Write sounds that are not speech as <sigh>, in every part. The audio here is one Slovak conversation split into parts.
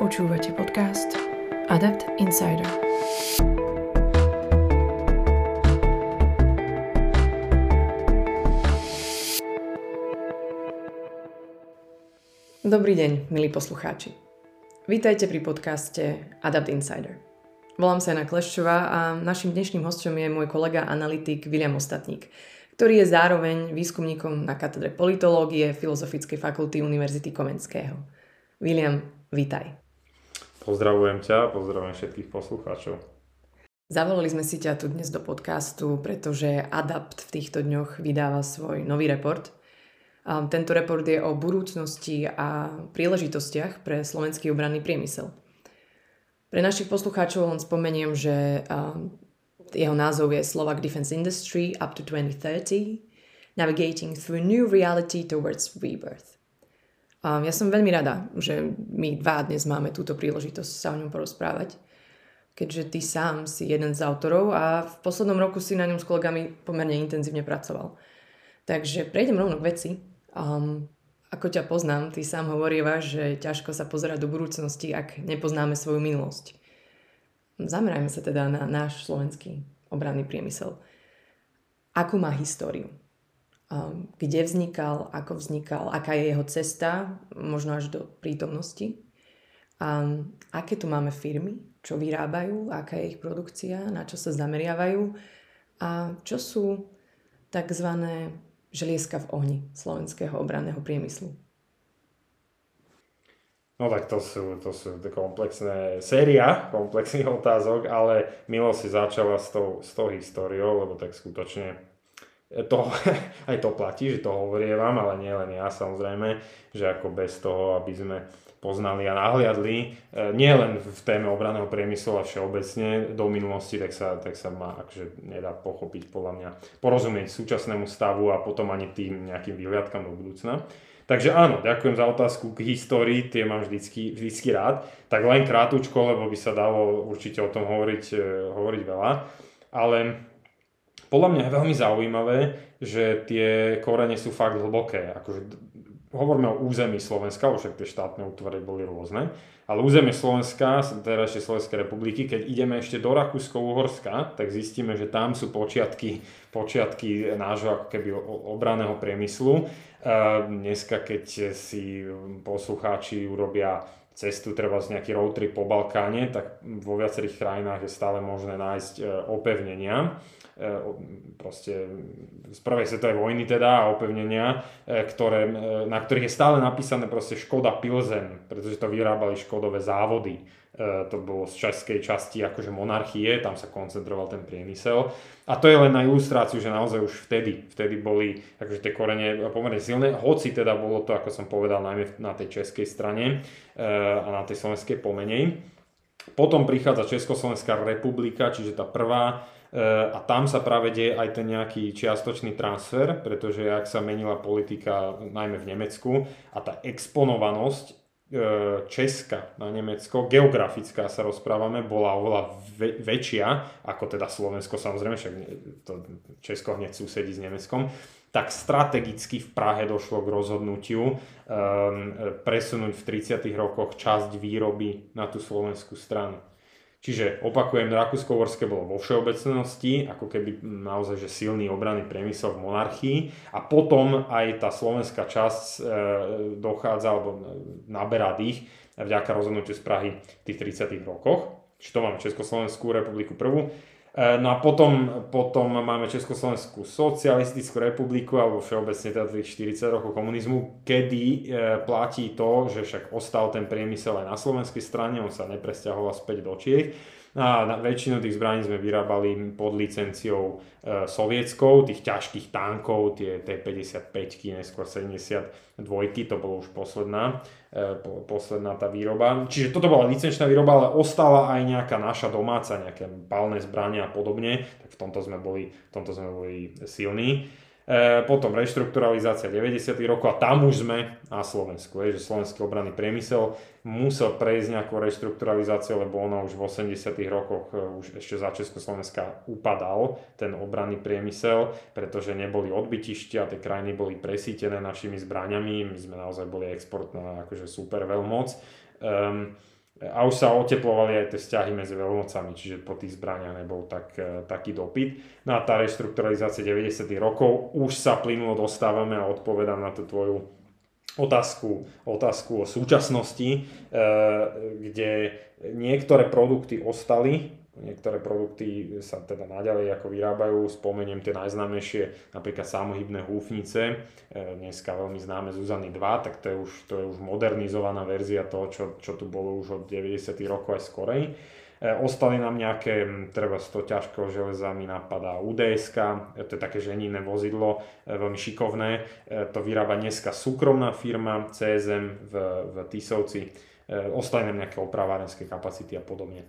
Počúvate podcast Adapt Insider. Dobrý deň, milí poslucháči. Vítajte pri podcaste Adapt Insider. Volám sa Jana Kleščová a našim dnešným hostom je môj kolega analytik William Ostatník, ktorý je zároveň výskumníkom na katedre politológie Filozofickej fakulty Univerzity Komenského. William, vítaj. Pozdravujem ťa, pozdravujem všetkých poslucháčov. Zavolali sme si ťa tu dnes do podcastu, pretože Adapt v týchto dňoch vydáva svoj nový report. Tento report je o budúcnosti a príležitostiach pre slovenský obranný priemysel. Pre našich poslucháčov len spomeniem, že jeho názov je Slovak Defense Industry up to 2030 Navigating through new reality towards rebirth. Ja som veľmi rada, že my dva dnes máme túto príležitosť sa o ňom porozprávať, keďže ty sám si jeden z autorov a v poslednom roku si na ňom s kolegami pomerne intenzívne pracoval. Takže prejdem rovno k veci. Um, ako ťa poznám, ty sám hovorieva, že ťažko sa pozerať do budúcnosti, ak nepoznáme svoju minulosť. Zamerajme sa teda na náš slovenský obranný priemysel. Akú má históriu? Um, kde vznikal, ako vznikal, aká je jeho cesta, možno až do prítomnosti. Um, aké tu máme firmy, čo vyrábajú, aká je ich produkcia, na čo sa zameriavajú a čo sú tzv. želieska v ohni slovenského obranného priemyslu. No tak to sú, to sú komplexné séria komplexných otázok, ale Milo si začala s tou, s tou históriou, lebo tak skutočne to, <laughs> aj to platí, že to hovorievam, ale nie len ja samozrejme, že ako bez toho, aby sme poznali a nahliadli, e, nie len v téme obraného priemyslu a všeobecne do minulosti, tak sa, tak sa má akože nedá pochopiť podľa mňa, porozumieť súčasnému stavu a potom ani tým nejakým výhľadkám do budúcna. Takže áno, ďakujem za otázku k histórii, tie mám vždycky, vždycky rád. Tak len krátučko, lebo by sa dalo určite o tom hovoriť, e, hovoriť veľa. Ale podľa mňa je veľmi zaujímavé, že tie korene sú fakt hlboké. Akože, hovoríme o území Slovenska, však tie štátne útvary boli rôzne, ale územie Slovenska, teraz ešte Slovenskej republiky, keď ideme ešte do Rakúsko-Uhorska, tak zistíme, že tam sú počiatky, počiatky nášho ako keby obraného priemyslu. Dneska, keď si poslucháči urobia cestu, treba z nejaký road trip po Balkáne, tak vo viacerých krajinách je stále možné nájsť e, opevnenia E, proste z prvej svetovej vojny teda a opevnenia, e, ktoré, e, na ktorých je stále napísané proste Škoda Pilzen, pretože to vyrábali Škodové závody. To bolo z českej časti akože monarchie, tam sa koncentroval ten priemysel. A to je len na ilustráciu, že naozaj už vtedy, vtedy boli akože tie korene pomerne silné, hoci teda bolo to, ako som povedal, najmä na tej českej strane a na tej slovenskej pomenej. Potom prichádza Československá republika, čiže tá prvá a tam sa práve deje aj ten nejaký čiastočný transfer, pretože ak sa menila politika najmä v Nemecku a tá exponovanosť e, Česka na Nemecko, geografická sa rozprávame, bola oveľa väčšia ako teda Slovensko, samozrejme, však to Česko hneď susedí s Nemeckom, tak strategicky v Prahe došlo k rozhodnutiu um, presunúť v 30. rokoch časť výroby na tú slovenskú stranu. Čiže opakujem, Rakúsko-Horské bolo vo všeobecnosti, ako keby naozaj že silný obranný priemysel v monarchii a potom aj tá slovenská časť e, dochádza alebo naberá dých vďaka rozhodnutiu z Prahy v tých 30. rokoch. Čiže to máme Československú republiku prvú. E, no a potom, potom máme Československú socialistickú republiku alebo všeobecne teda tých 40 rokov komunizmu, kedy e, platí to, že však ostal ten priemysel aj na slovenskej strane, on sa nepresťahoval späť do Čiech a na väčšinu tých zbraní sme vyrábali pod licenciou e, sovietskou, tých ťažkých tankov, tie T-55, neskôr 72, to bolo už posledná, e, po, posledná tá výroba. Čiže toto bola licenčná výroba, ale ostala aj nejaká naša domáca, nejaké palné zbrania a podobne, tak v tomto sme boli, v tomto sme boli silní. E, potom reštrukturalizácia 90. rokov a tam už sme na Slovensku, je, že slovenský obranný priemysel musel prejsť nejakou reštrukturalizáciou, lebo ona už v 80. rokoch e, už ešte za Československa upadal ten obranný priemysel, pretože neboli odbytištia, tie krajiny boli presítené našimi zbraniami, my sme naozaj boli exportná akože super veľmoc. Um, a už sa oteplovali aj tie vzťahy medzi veľmocami, čiže po tých zbraniach nebol tak, e, taký dopyt. No a tá reštrukturalizácia 90. rokov, už sa plynulo dostávame a odpovedám na tú tvoju otázku, otázku o súčasnosti, e, kde niektoré produkty ostali, Niektoré produkty sa teda naďalej ako vyrábajú, spomeniem tie najznámejšie, napríklad samohybné húfnice, e, dneska veľmi známe Zuzany 2, tak to je už, to je už modernizovaná verzia toho, čo, čo tu bolo už od 90. rokov aj skorej. E, ostali nám nejaké, treba z toho ťažkého železa mi napadá UDS, e, to je také ženinné vozidlo, veľmi šikovné. To vyrába dneska súkromná firma CSM v, v Tisovci. Ostali nám nejaké opravárenské kapacity a podobne.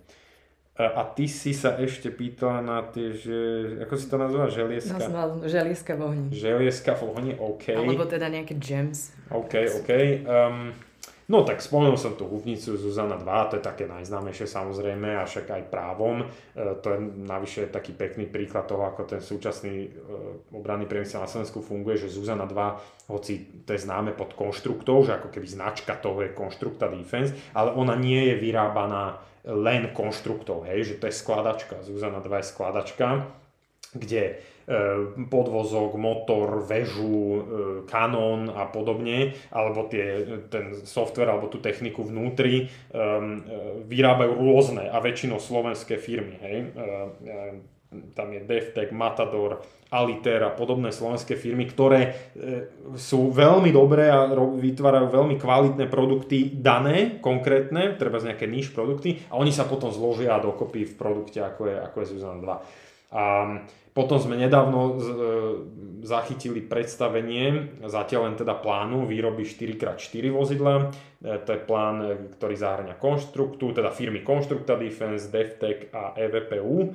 A ty si sa ešte pýtala na tie, že, ako si to nazýva, želieska? Nazval želieska v ohni. Želieska v ohni, OK. Alebo teda nejaké gems. OK, OK. Um, no tak spomenul som tú huvnicu Zuzana 2, to je také najznámejšie samozrejme, a však aj právom. Uh, to je navyše taký pekný príklad toho, ako ten súčasný uh, obranný priemysel na Slovensku funguje, že Zuzana 2, hoci to je známe pod konštruktou, že ako keby značka toho je konštrukta Defense, ale ona nie je vyrábaná len konštruktov, hej, že to je skladačka, Zuzana 2 je skladačka, kde e, podvozok, motor, väžu, e, kanón a podobne, alebo tie, ten software alebo tú techniku vnútri um, vyrábajú rôzne a väčšinou slovenské firmy. Hej. Tam je Deftec, Matador, Aliter a podobné slovenské firmy, ktoré e, sú veľmi dobré a vytvárajú veľmi kvalitné produkty dané, konkrétne, treba z nejaké níž produkty a oni sa potom zložia dokopy v produkte, ako je, ako je Zuzana 2. A potom sme nedávno e, zachytili predstavenie, zatiaľ len teda plánu výroby 4x4 vozidla. E, to je plán, ktorý zahrania konštruktu, teda firmy Konstrukta Defense, Deftec a EVPU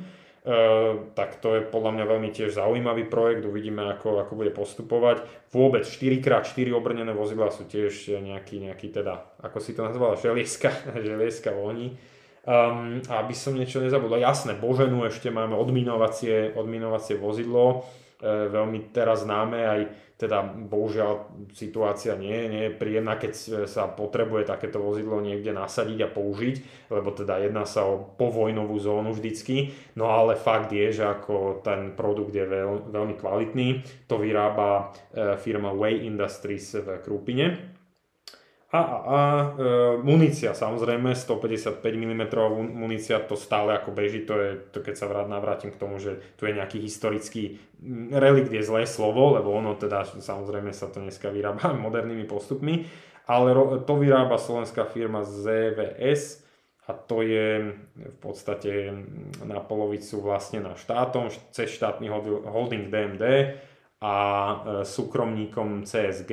Uh, tak to je podľa mňa veľmi tiež zaujímavý projekt, uvidíme ako, ako bude postupovať. Vôbec 4x4 obrnené vozidlá sú tiež nejaký, nejaký teda, ako si to nazvala, želieska, <laughs> želieska voní. Um, aby som niečo nezabudol, jasné, Boženu ešte máme odminovacie, odminovacie vozidlo, e, veľmi teraz známe aj teda bohužiaľ situácia nie, nie je príjemná, keď sa potrebuje takéto vozidlo niekde nasadiť a použiť, lebo teda jedná sa o povojnovú zónu vždycky, no ale fakt je, že ako ten produkt je veľ, veľmi kvalitný, to vyrába e, firma Way Industries v Krúpine a, e, munícia, samozrejme, 155 mm munícia, to stále ako beží, to je, to keď sa vrát, navrátim k tomu, že tu je nejaký historický relikt je zlé slovo, lebo ono teda, samozrejme sa to dneska vyrába <laughs> modernými postupmi, ale to vyrába slovenská firma ZVS a to je v podstate na polovicu vlastne na štátom, cez štátny holding DMD a e, súkromníkom CSG,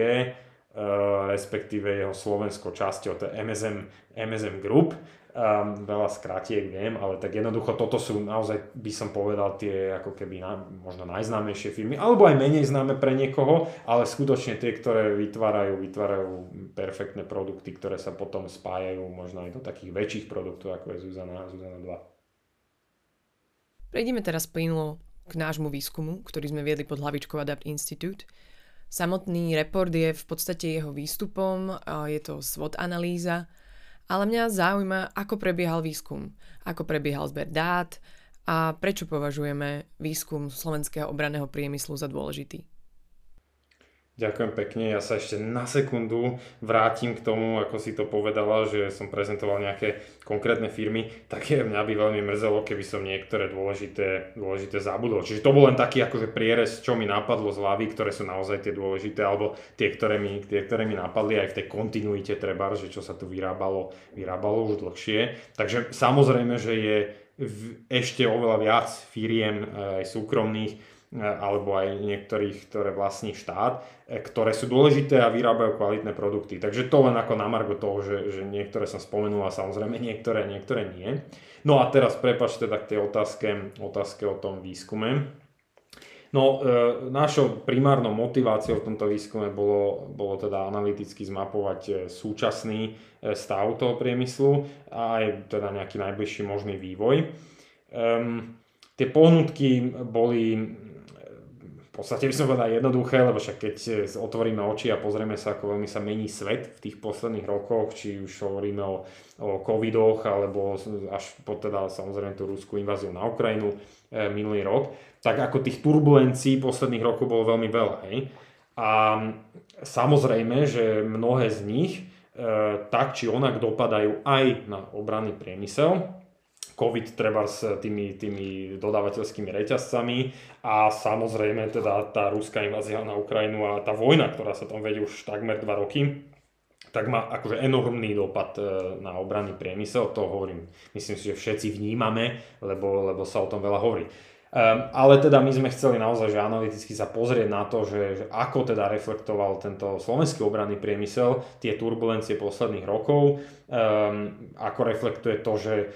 respektíve jeho slovenskou časťou, to je MSM, MSM Group. Um, veľa skratiek viem, ale tak jednoducho toto sú naozaj, by som povedal, tie ako keby na, možno najznámejšie firmy, alebo aj menej známe pre niekoho, ale skutočne tie, ktoré vytvárajú, vytvárajú perfektné produkty, ktoré sa potom spájajú možno aj do takých väčších produktov, ako je Zuzana, Zuzana 2. Prejdeme teraz plynulo k nášmu výskumu, ktorý sme viedli pod hlavičkou Adapt Institute. Samotný report je v podstate jeho výstupom, je to SWOT analýza, ale mňa zaujíma, ako prebiehal výskum, ako prebiehal zber dát a prečo považujeme výskum slovenského obranného priemyslu za dôležitý. Ďakujem pekne. Ja sa ešte na sekundu vrátim k tomu, ako si to povedala, že som prezentoval nejaké konkrétne firmy, tak je, mňa by veľmi mrzelo, keby som niektoré dôležité, dôležité zabudol. Čiže to bol len taký akože prierez, čo mi napadlo z hlavy, ktoré sú naozaj tie dôležité, alebo tie, ktoré mi, tie, ktoré mi napadli aj v tej kontinuite treba, že čo sa tu vyrábalo, vyrábalo už dlhšie. Takže samozrejme, že je ešte oveľa viac firiem aj súkromných, alebo aj niektorých, ktoré vlastní štát, e, ktoré sú dôležité a vyrábajú kvalitné produkty. Takže to len ako na margo toho, že, že niektoré som spomenul a samozrejme niektoré, niektoré nie. No a teraz prepačte tak tie otázke, otázke o tom výskume. No, e, našou primárnou motiváciou v tomto výskume bolo, bolo teda analyticky zmapovať e, súčasný stav toho priemyslu a aj teda nejaký najbližší možný vývoj. Um, tie pohnutky boli podstate by som povedal jednoduché, lebo však keď otvoríme oči a pozrieme sa, ako veľmi sa mení svet v tých posledných rokoch, či už hovoríme o, o covidoch, alebo až po teda samozrejme tú ruskú inváziu na Ukrajinu e, minulý rok, tak ako tých turbulencií posledných rokov bolo veľmi veľa. Hej? A samozrejme, že mnohé z nich e, tak či onak dopadajú aj na obranný priemysel, COVID treba s tými, tými dodávateľskými reťazcami a samozrejme teda tá ruská invázia na Ukrajinu a tá vojna, ktorá sa tam vedie už takmer 2 roky, tak má akože enormný dopad e, na obranný priemysel, to hovorím, myslím si, že všetci vnímame, lebo, lebo sa o tom veľa hovorí. Um, ale teda my sme chceli naozaj že analyticky sa pozrieť na to, že, že ako teda reflektoval tento slovenský obranný priemysel tie turbulencie posledných rokov, um, ako reflektuje to, že e,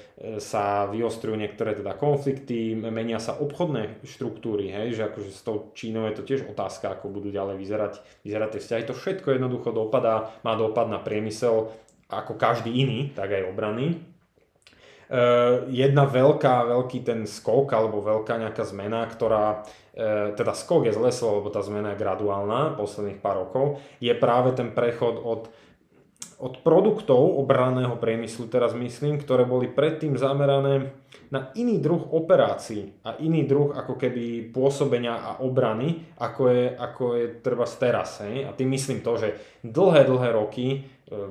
sa vyostrujú niektoré teda konflikty, menia sa obchodné štruktúry, hej, že akože s tou Čínou je to tiež otázka, ako budú ďalej vyzerať, vyzerať tie vzťahy. To všetko jednoducho dopadá, má dopad na priemysel ako každý iný, tak aj obranný. Uh, jedna veľká, veľký ten skok alebo veľká nejaká zmena, ktorá, uh, teda skok je zle slovo, lebo tá zmena je graduálna posledných pár rokov, je práve ten prechod od, od produktov obranného priemyslu, teraz myslím, ktoré boli predtým zamerané na iný druh operácií a iný druh ako keby pôsobenia a obrany, ako je, ako je treba teraz. Hej? A tým myslím to, že dlhé, dlhé roky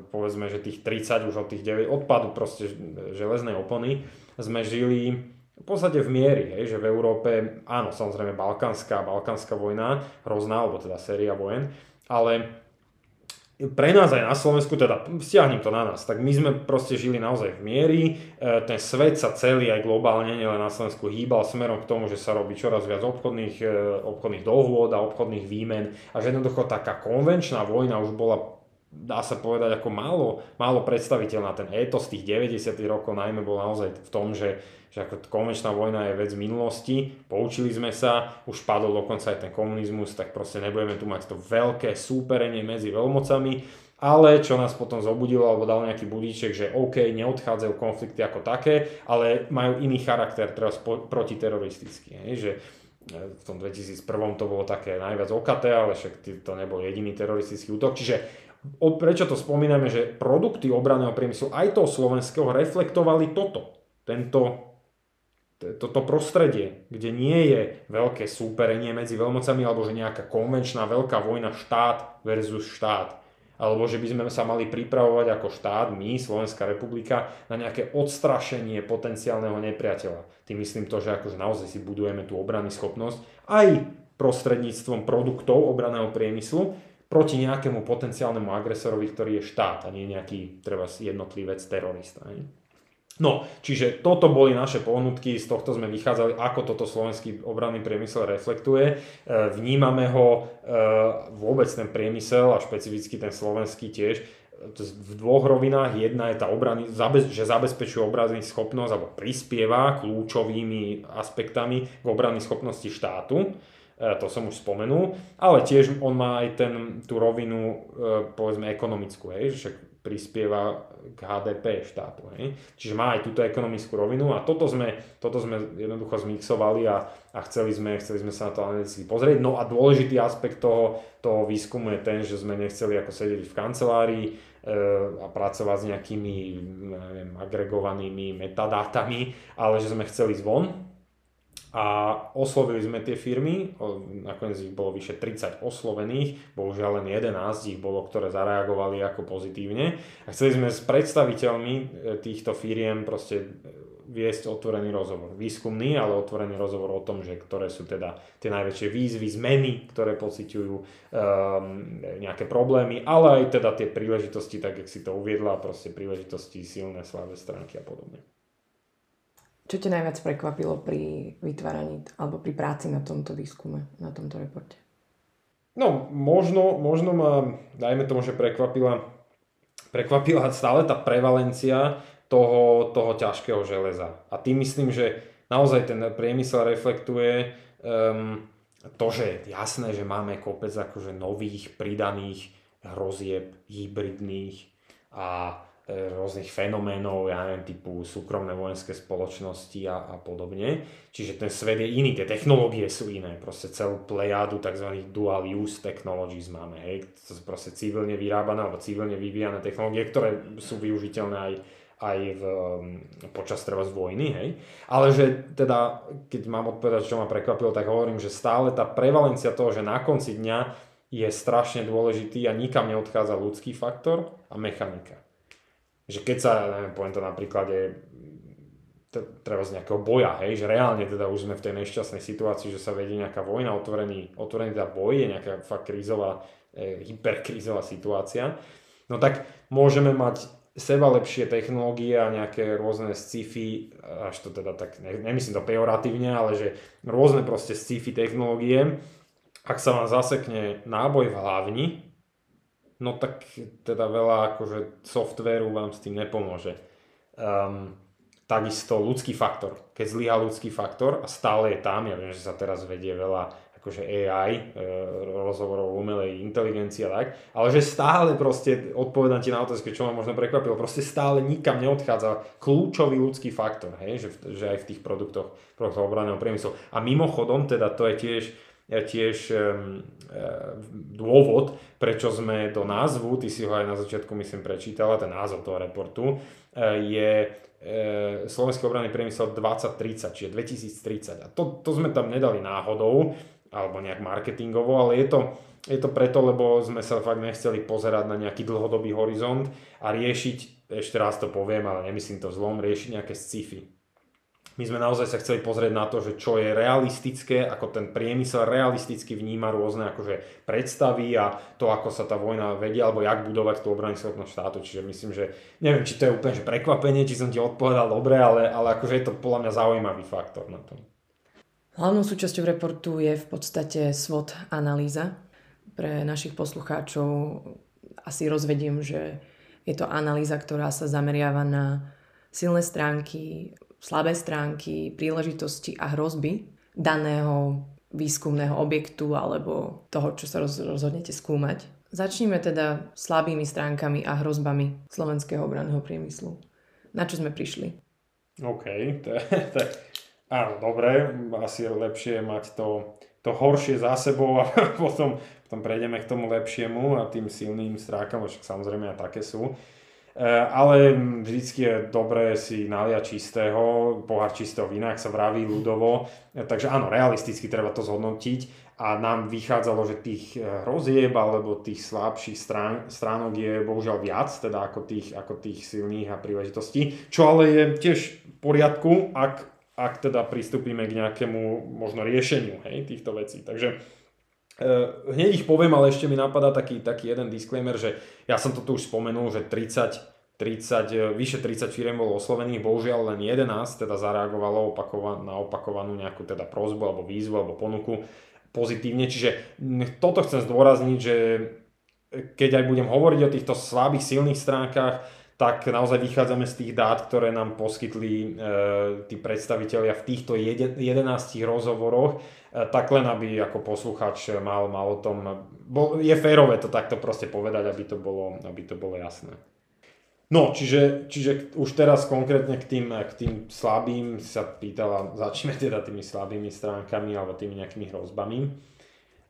povedzme, že tých 30 už od tých 9 odpadu proste železnej opony sme žili v podstate v miery, hej, že v Európe, áno, samozrejme Balkánska, Balkánska vojna, hrozná, alebo teda séria vojen, ale pre nás aj na Slovensku, teda stiahnem to na nás, tak my sme proste žili naozaj v miery, e, ten svet sa celý aj globálne, nielen na Slovensku, hýbal smerom k tomu, že sa robí čoraz viac obchodných, e, obchodných dohôd a obchodných výmen a že jednoducho taká konvenčná vojna už bola dá sa povedať ako málo, málo predstaviteľná. Ten étos tých 90. rokov najmä bol naozaj v tom, že, že ako konvenčná vojna je vec minulosti, poučili sme sa, už padol dokonca aj ten komunizmus, tak proste nebudeme tu mať to veľké súperenie medzi veľmocami, ale čo nás potom zobudilo alebo dal nejaký budíček, že OK, neodchádzajú konflikty ako také, ale majú iný charakter teraz protiteroristický. Hej, že e, v tom 2001 to bolo také najviac okaté, ale však to nebol jediný teroristický útok. Čiže prečo to spomíname, že produkty obranného priemyslu aj toho slovenského reflektovali toto. Tento toto prostredie, kde nie je veľké súperenie medzi veľmocami alebo že nejaká konvenčná veľká vojna štát versus štát. Alebo že by sme sa mali pripravovať ako štát, my, Slovenská republika, na nejaké odstrašenie potenciálneho nepriateľa. Tým myslím to, že akože naozaj si budujeme tú obrany schopnosť aj prostredníctvom produktov obraného priemyslu, proti nejakému potenciálnemu agresorovi, ktorý je štát a nie nejaký treba jednotlivec terorista. Ne? No, čiže toto boli naše ponutky, z tohto sme vychádzali, ako toto slovenský obranný priemysel reflektuje. E, vnímame ho e, vôbec ten priemysel a špecificky ten slovenský tiež v dvoch rovinách. Jedna je tá obrany, že zabezpečuje obranný schopnosť alebo prispieva kľúčovými aspektami k obrannej schopnosti štátu to som už spomenul, ale tiež on má aj ten, tú rovinu, e, povedzme, ekonomickú, hej, že prispieva k HDP štátu. Hej. Čiže má aj túto ekonomickú rovinu a toto sme, toto sme jednoducho zmixovali a, a chceli, sme, chceli sme sa na to analyticky pozrieť. No a dôležitý aspekt toho, toho výskumu je ten, že sme nechceli ako sedieť v kancelárii e, a pracovať s nejakými neviem, agregovanými metadátami, ale že sme chceli zvon a oslovili sme tie firmy, nakoniec ich bolo vyše 30 oslovených, bohužiaľ len 11 ich bolo, ktoré zareagovali ako pozitívne. A chceli sme s predstaviteľmi e, týchto firiem proste e, viesť otvorený rozhovor. Výskumný, ale otvorený rozhovor o tom, že ktoré sú teda tie najväčšie výzvy, zmeny, ktoré pociťujú um, nejaké problémy, ale aj teda tie príležitosti, tak jak si to uviedla, proste príležitosti, silné, slabé stránky a podobne. Čo ťa najviac prekvapilo pri vytváraní alebo pri práci na tomto výskume, na tomto reporte? No, možno, možno ma, dajme tomu, že prekvapila, prekvapila stále tá prevalencia toho, toho ťažkého železa. A tým myslím, že naozaj ten priemysel reflektuje um, to, že jasné, že máme kopec akože nových pridaných hrozieb, hybridných a rôznych fenoménov, ja neviem, typu súkromné vojenské spoločnosti a, a podobne. Čiže ten svet je iný, tie technológie sú iné. Proste celú plejádu tzv. dual use technologies máme, hej. To sú proste civilne vyrábané alebo civilne vyvíjane technológie, ktoré sú využiteľné aj, aj v, počas treba z vojny, hej. Ale že teda, keď mám odpovedať, čo ma prekvapilo, tak hovorím, že stále tá prevalencia toho, že na konci dňa je strašne dôležitý a nikam neodchádza ľudský faktor a mechanika že keď sa, neviem, poviem to na príklade treba z nejakého boja, hej, že reálne teda už sme v tej nešťastnej situácii, že sa vedie nejaká vojna, otvorený, otvorený teda boj, je nejaká fakt krízová, e, hyperkrízová situácia, no tak môžeme mať seba lepšie technológie a nejaké rôzne sci-fi, až to teda tak, ne, nemyslím to pejoratívne, ale že rôzne proste sci-fi technológie, ak sa vám zasekne náboj v hlavni, no tak teda veľa akože softvéru vám s tým nepomôže. Um, takisto ľudský faktor. Keď zlyhá ľudský faktor a stále je tam, ja viem, že sa teraz vedie veľa akože AI, e, rozhovorov umelej inteligencii a tak, ale že stále proste, odpovedám ti na otázku, čo ma možno prekvapilo, proste stále nikam neodchádza kľúčový ľudský faktor, hej, že, že aj v tých produktoch, produktoch obranného priemyslu. A mimochodom, teda to je tiež tiež dôvod, prečo sme do názvu, ty si ho aj na začiatku myslím prečítala, ten názov toho reportu, e, je e, Slovenský obranný priemysel 2030, čiže 2030. A to, to sme tam nedali náhodou, alebo nejak marketingovo, ale je to, je to preto, lebo sme sa fakt nechceli pozerať na nejaký dlhodobý horizont a riešiť, ešte raz to poviem, ale nemyslím to zlom, riešiť nejaké sci-fi my sme naozaj sa chceli pozrieť na to, že čo je realistické, ako ten priemysel realisticky vníma rôzne akože predstavy a to, ako sa tá vojna vedie, alebo jak budovať tú obrany schopnosť štátu. Čiže myslím, že neviem, či to je úplne že prekvapenie, či som ti odpovedal dobre, ale, ale akože je to podľa mňa zaujímavý faktor na tom. Hlavnou súčasťou reportu je v podstate SWOT analýza. Pre našich poslucháčov asi rozvediem, že je to analýza, ktorá sa zameriava na silné stránky, slabé stránky, príležitosti a hrozby daného výskumného objektu alebo toho, čo sa rozhodnete skúmať. Začníme teda slabými stránkami a hrozbami slovenského obranného priemyslu. Na čo sme prišli? OK, <laughs> je, áno, dobre, asi je lepšie mať to, to horšie za sebou a <laughs> potom, potom prejdeme k tomu lepšiemu a tým silným stránkam, však samozrejme aj také sú. Eh, ale vždycky je dobré si naliať čistého, pohár čistého vína, ak sa vraví ľudovo. Eh, takže áno, realisticky treba to zhodnotiť a nám vychádzalo, že tých eh, hrozieb alebo tých slabších strán, stránok je bohužiaľ viac, teda ako tých, ako tých silných a príležitostí, čo ale je tiež v poriadku, ak, ak teda pristúpime k nejakému možno riešeniu hej, týchto vecí. Takže hneď ich poviem, ale ešte mi napadá taký, taký jeden disclaimer, že ja som to tu už spomenul, že 30, 30, vyše 30 firiem bolo oslovených, bohužiaľ len 11 teda zareagovalo opakovan, na opakovanú nejakú teda prozbu alebo výzvu alebo ponuku pozitívne. Čiže toto chcem zdôrazniť, že keď aj budem hovoriť o týchto slabých, silných stránkach, tak naozaj vychádzame z tých dát, ktoré nám poskytli e, tí predstavitelia v týchto 11 rozhovoroch, e, tak len aby ako posluchač mal, mal o tom, bo, je férové to takto proste povedať, aby to bolo, aby to bolo jasné. No, čiže, čiže už teraz konkrétne k tým, k tým slabým sa pýtala, začneme teda tými slabými stránkami alebo tými nejakými hrozbami.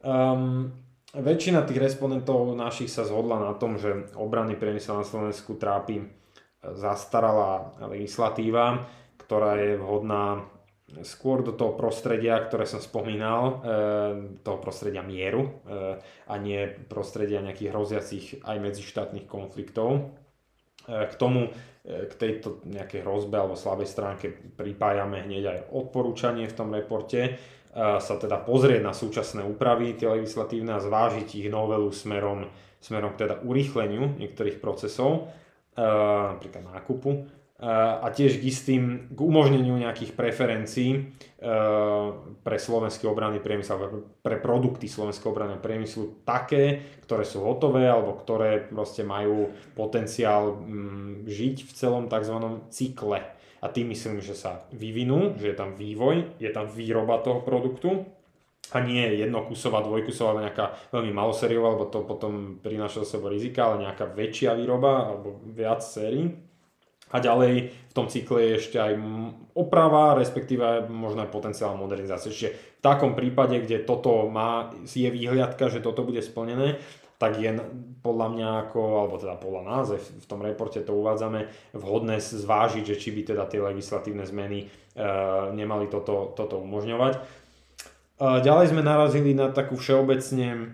Um, väčšina tých respondentov našich sa zhodla na tom, že obranný priemysel na Slovensku trápi zastaralá legislatíva, ktorá je vhodná skôr do toho prostredia, ktoré som spomínal, eh, toho prostredia mieru eh, a nie prostredia nejakých hroziacich aj medzištátnych konfliktov. K tomu, k tejto nejakej hrozbe alebo slabej stránke pripájame hneď aj odporúčanie v tom reporte, sa teda pozrieť na súčasné úpravy tie legislatívne a zvážiť ich novelu smerom, smerom k teda urýchleniu niektorých procesov, napríklad nákupu, a tiež k istým, k umožneniu nejakých preferencií pre slovenský obranný priemysel, pre produkty slovenského obranného priemyslu také, ktoré sú hotové alebo ktoré proste majú potenciál mm, žiť v celom tzv. cykle a tým myslím, že sa vyvinú, že je tam vývoj, je tam výroba toho produktu a nie jednokusová, dvojkusová, nejaká veľmi malosériová, lebo to potom prináša do sebou rizika, ale nejaká väčšia výroba alebo viac sérií. A ďalej v tom cykle je ešte aj oprava, respektíve možno aj potenciálna modernizácia. Čiže v takom prípade, kde toto má, je výhľadka, že toto bude splnené, tak je podľa mňa ako, alebo teda podľa nás, v tom reporte to uvádzame, vhodné zvážiť, že či by teda tie legislatívne zmeny e, nemali toto, toto umožňovať. Ďalej sme narazili na takú všeobecne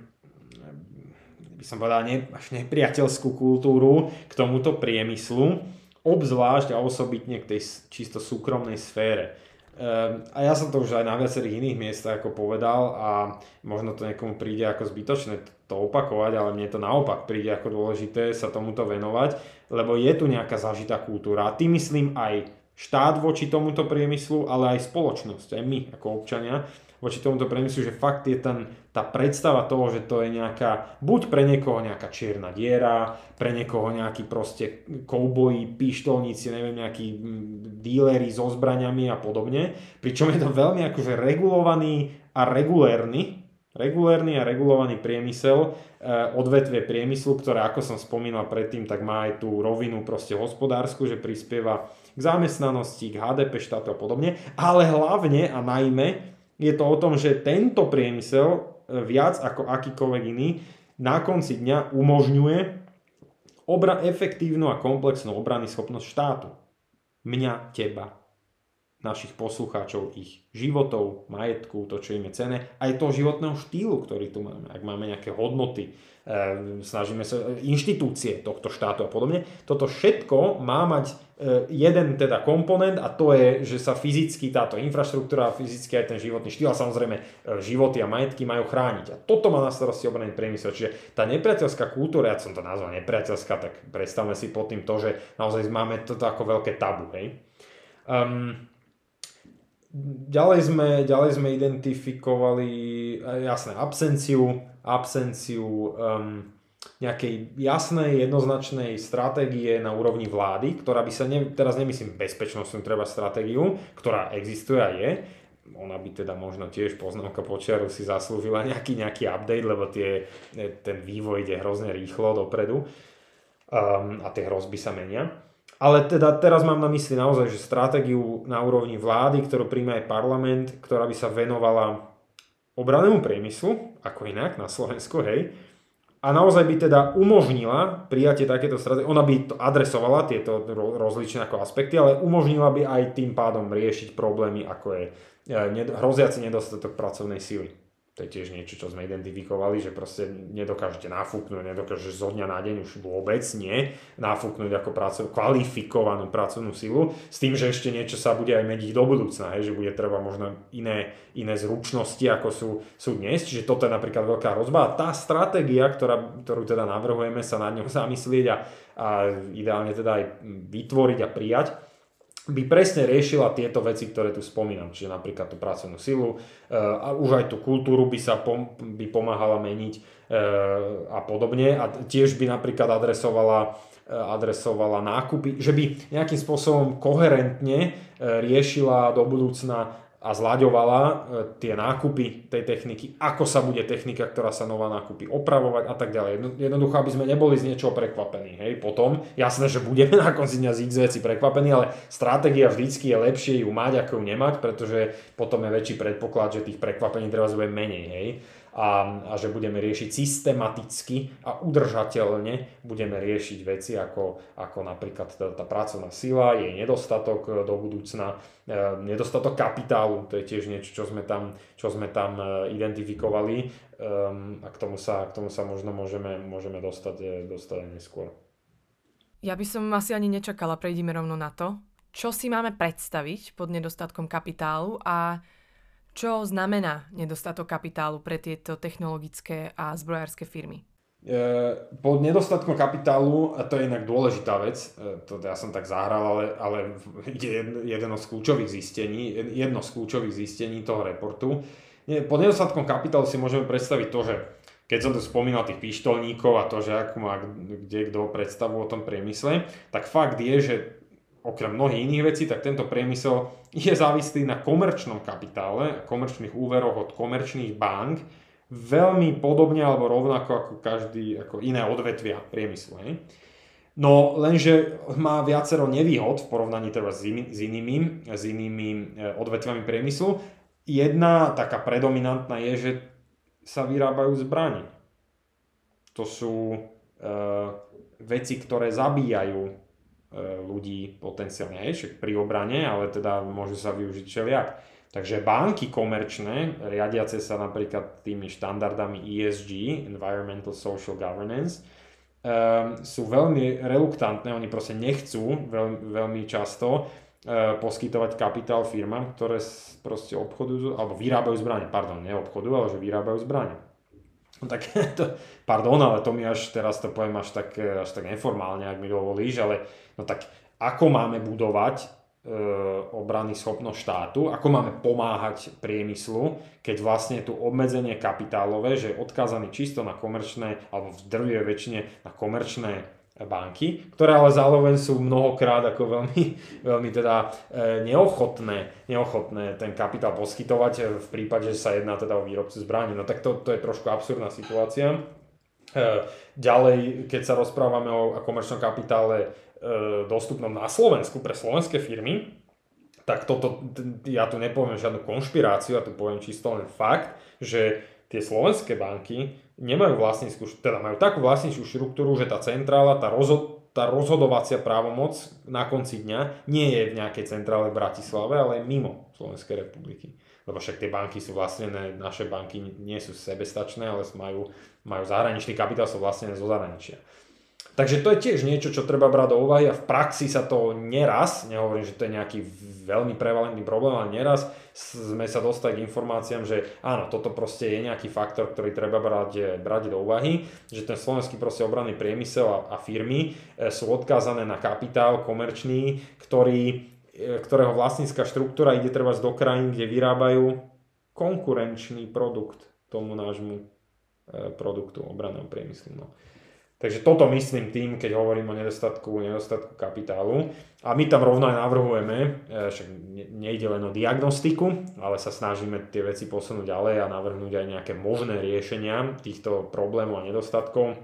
by som povedal, ne, až nepriateľskú kultúru k tomuto priemyslu, obzvlášť a osobitne k tej čisto súkromnej sfére. Ehm, a ja som to už aj na viacerých iných miestach ako povedal a možno to niekomu príde ako zbytočné to opakovať, ale mne to naopak príde ako dôležité sa tomuto venovať, lebo je tu nejaká zažitá kultúra. A tým myslím aj štát voči tomuto priemyslu, ale aj spoločnosť, aj my ako občania voči tomuto priemyslu, že fakt je ten, tá predstava toho, že to je nejaká, buď pre niekoho nejaká čierna diera, pre niekoho nejaký proste kouboji, pištolníci, neviem, nejakí díleri so zbraniami a podobne. Pričom je to veľmi akože regulovaný a regulérny, regulérny a regulovaný priemysel, eh, odvetvie priemyslu, ktoré, ako som spomínal predtým, tak má aj tú rovinu proste hospodársku, že prispieva k zamestnanosti, k HDP štátu a podobne, ale hlavne a najmä je to o tom, že tento priemysel e, viac ako akýkoľvek iný na konci dňa umožňuje obra- efektívnu a komplexnú obrany schopnosť štátu. Mňa, teba, našich poslucháčov, ich životov, majetku, to, čo im je cene, aj toho životného štýlu, ktorý tu máme. Ak máme nejaké hodnoty, Ehm, snažíme sa, inštitúcie tohto štátu a podobne. Toto všetko má mať e, jeden teda komponent a to je, že sa fyzicky táto infraštruktúra, fyzicky aj ten životný štýl a samozrejme e, životy a majetky majú chrániť. A toto má na starosti obranný priemysel. Čiže tá nepriateľská kultúra, ja som to nazval nepriateľská, tak predstavme si pod tým to, že naozaj máme toto ako veľké tabu. Hej? Um, ďalej, sme, ďalej sme identifikovali jasné absenciu absenciu um, nejakej jasnej, jednoznačnej stratégie na úrovni vlády, ktorá by sa, ne, teraz nemyslím bezpečnostnú treba stratégiu, ktorá existuje a je, ona by teda možno tiež poznámka počiaru si zaslúžila nejaký, nejaký update, lebo tie, ten vývoj ide hrozne rýchlo dopredu um, a tie hrozby sa menia. Ale teda teraz mám na mysli naozaj, že stratégiu na úrovni vlády, ktorú príjme aj parlament, ktorá by sa venovala obranému priemyslu, ako inak na Slovensku, hej, a naozaj by teda umožnila prijatie takéto stratégie, ona by to adresovala tieto rozličné ako aspekty, ale umožnila by aj tým pádom riešiť problémy, ako je e, hroziaci nedostatok pracovnej síly. To je tiež niečo, čo sme identifikovali, že proste nedokážete nafúknuť, nedokážeš zo dňa na deň už vôbec nie nafúknuť ako pracov, kvalifikovanú pracovnú silu, s tým, že ešte niečo sa bude aj meniť do budúcna, hej, že bude treba možno iné, iné zručnosti, ako sú, sú dnes, čiže toto je napríklad veľká rozba a tá stratégia, ktorá, ktorú teda navrhujeme sa nad ňou <laughs> zamyslieť a, a ideálne teda aj vytvoriť a prijať, by presne riešila tieto veci, ktoré tu spomínam, čiže napríklad tú pracovnú silu eh, a už aj tú kultúru by sa pom- by pomáhala meniť eh, a podobne. A tiež by napríklad adresovala eh, adresovala nákupy, že by nejakým spôsobom koherentne riešila do budúcna a zlaďovala e, tie nákupy tej techniky, ako sa bude technika, ktorá sa nová nákupy opravovať a tak ďalej. Jednoducho, aby sme neboli z niečoho prekvapení. Hej. Potom, jasné, že budeme <laughs> na konci dňa z x veci prekvapení, ale stratégia vždycky je lepšie ju mať, ako ju nemať, pretože potom je väčší predpoklad, že tých prekvapení treba bude menej. Hej a, a že budeme riešiť systematicky a udržateľne budeme riešiť veci ako, ako napríklad tá, tá pracovná sila, jej nedostatok do budúcna, e, nedostatok kapitálu, to je tiež niečo, čo sme tam, čo sme tam e, identifikovali um, a k tomu sa, k tomu sa možno môžeme, môžeme dostať, e, dostať neskôr. Ja by som asi ani nečakala, prejdime rovno na to. Čo si máme predstaviť pod nedostatkom kapitálu a čo znamená nedostatok kapitálu pre tieto technologické a zbrojárske firmy? E, po nedostatku kapitálu, a to je inak dôležitá vec, e, to ja som tak zahral, ale, ale je jedno z kľúčových zistení, jedno z kľúčových zistení toho reportu. Po nedostatkom kapitálu si môžeme predstaviť to, že keď som tu spomínal tých pištolníkov a to, že ako má kde kto predstavu o tom priemysle, tak fakt je, že okrem mnohých iných vecí, tak tento priemysel je závislý na komerčnom kapitále, komerčných úveroch od komerčných bank, veľmi podobne alebo rovnako ako každý, ako iné odvetvia priemyslu. Hej. No lenže má viacero nevýhod v porovnaní teda s, s inými, s inými e, odvetviami priemyslu. Jedna taká predominantná je, že sa vyrábajú zbranie. To sú e, veci, ktoré zabíjajú ľudí potenciálne, však pri obrane, ale teda môžu sa využiť všelijak. Takže banky komerčné, riadiace sa napríklad tými štandardami ESG, Environmental Social Governance, um, sú veľmi reluktantné, oni proste nechcú veľ, veľmi často uh, poskytovať kapitál firmám, ktoré proste obchodujú, alebo vyrábajú zbranie, pardon, neobchodujú, ale že vyrábajú zbranie. No tak <laughs> to, pardon, ale to mi až teraz to poviem až tak, až tak neformálne, ak mi dovolíš, ale no tak ako máme budovať E, obrany schopnosť štátu, ako máme pomáhať priemyslu, keď vlastne tu obmedzenie kapitálové, že je odkázaný čisto na komerčné, alebo v drvie väčšine na komerčné banky, ktoré ale zároveň sú mnohokrát ako veľmi, <laughs> veľmi teda e, neochotné, neochotné ten kapitál poskytovať v prípade, že sa jedná teda o výrobcu zbraní. No tak to, to je trošku absurdná situácia. E, ďalej, keď sa rozprávame o komerčnom kapitále E, dostupnom na Slovensku pre slovenské firmy, tak toto, ja tu nepoviem žiadnu konšpiráciu, ja tu poviem čisto len fakt, že tie slovenské banky nemajú vlastníckú, teda majú takú vlastníckú štruktúru, že tá centrála, tá, rozhod, tá rozhodovacia právomoc na konci dňa nie je v nejakej centrále v Bratislave, ale mimo Slovenskej republiky. Lebo však tie banky sú vlastnené, naše banky nie sú sebestačné, ale majú, majú zahraničný kapitál, sú vlastnené zo zahraničia. Takže to je tiež niečo, čo treba brať do úvahy a v praxi sa to neraz, nehovorím, že to je nejaký veľmi prevalentný problém, ale neraz sme sa dostali k informáciám, že áno, toto proste je nejaký faktor, ktorý treba brať, brať do úvahy, že ten slovenský proste obranný priemysel a, a firmy e, sú odkázané na kapitál komerčný, ktorý, e, ktorého vlastnícka štruktúra ide treba do krajín, kde vyrábajú konkurenčný produkt tomu nášmu produktu obranného priemyslu. No. Takže toto myslím tým, keď hovorím o nedostatku, nedostatku kapitálu. A my tam rovno aj navrhujeme, e, však nejde len o diagnostiku, ale sa snažíme tie veci posunúť ďalej a navrhnúť aj nejaké možné riešenia týchto problémov a nedostatkov.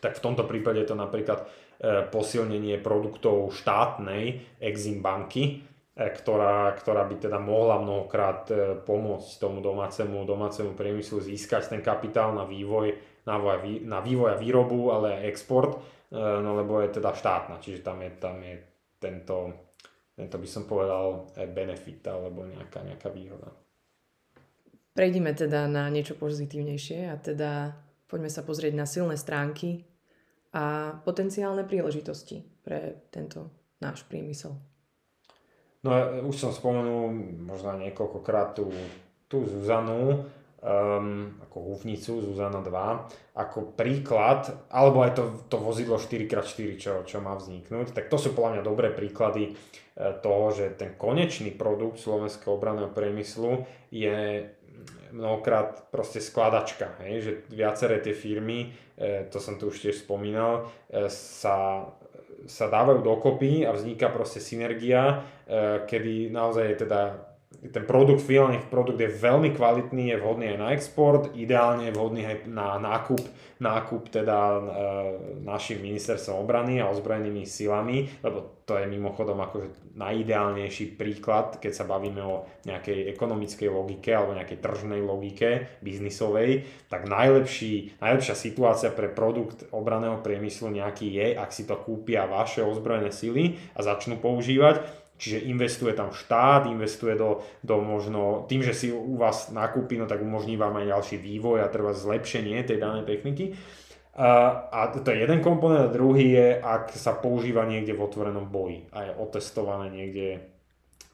Tak v tomto prípade je to napríklad e, posilnenie produktov štátnej Exim banky, e, ktorá, ktorá by teda mohla mnohokrát pomôcť tomu domácemu, domácemu priemyslu získať ten kapitál na vývoj na, vývoj a výrobu, ale aj export, e, no lebo je teda štátna, čiže tam je, tam je tento, tento by som povedal benefit alebo nejaká, nejaká výhoda. Prejdime teda na niečo pozitívnejšie a teda poďme sa pozrieť na silné stránky a potenciálne príležitosti pre tento náš priemysel. No už som spomenul možno niekoľkokrát tú, tú Zuzanu, um, ako húfnicu Zuzana 2 ako príklad, alebo aj to, to vozidlo 4x4, čo, čo má vzniknúť, tak to sú podľa mňa dobré príklady eh, toho, že ten konečný produkt slovenského obranného priemyslu je mnohokrát proste skladačka, hej? že viaceré tie firmy, eh, to som tu už tiež spomínal, eh, sa sa dávajú dokopy a vzniká proste synergia, kedy naozaj je teda ten produkt, finálny produkt je veľmi kvalitný, je vhodný aj na export, ideálne je vhodný aj na nákup, nákup teda e, našim ministerstvom obrany a ozbrojenými silami, lebo to je mimochodom akože najideálnejší príklad, keď sa bavíme o nejakej ekonomickej logike alebo nejakej tržnej logike biznisovej, tak najlepší, najlepšia situácia pre produkt obraného priemyslu nejaký je, ak si to kúpia vaše ozbrojené sily a začnú používať, Čiže investuje tam štát, investuje do, do možno, tým, že si u vás nakúpi, no tak umožní vám aj ďalší vývoj a treba zlepšenie tej danej techniky. A to je jeden komponent a druhý je, ak sa používa niekde v otvorenom boji a je otestované niekde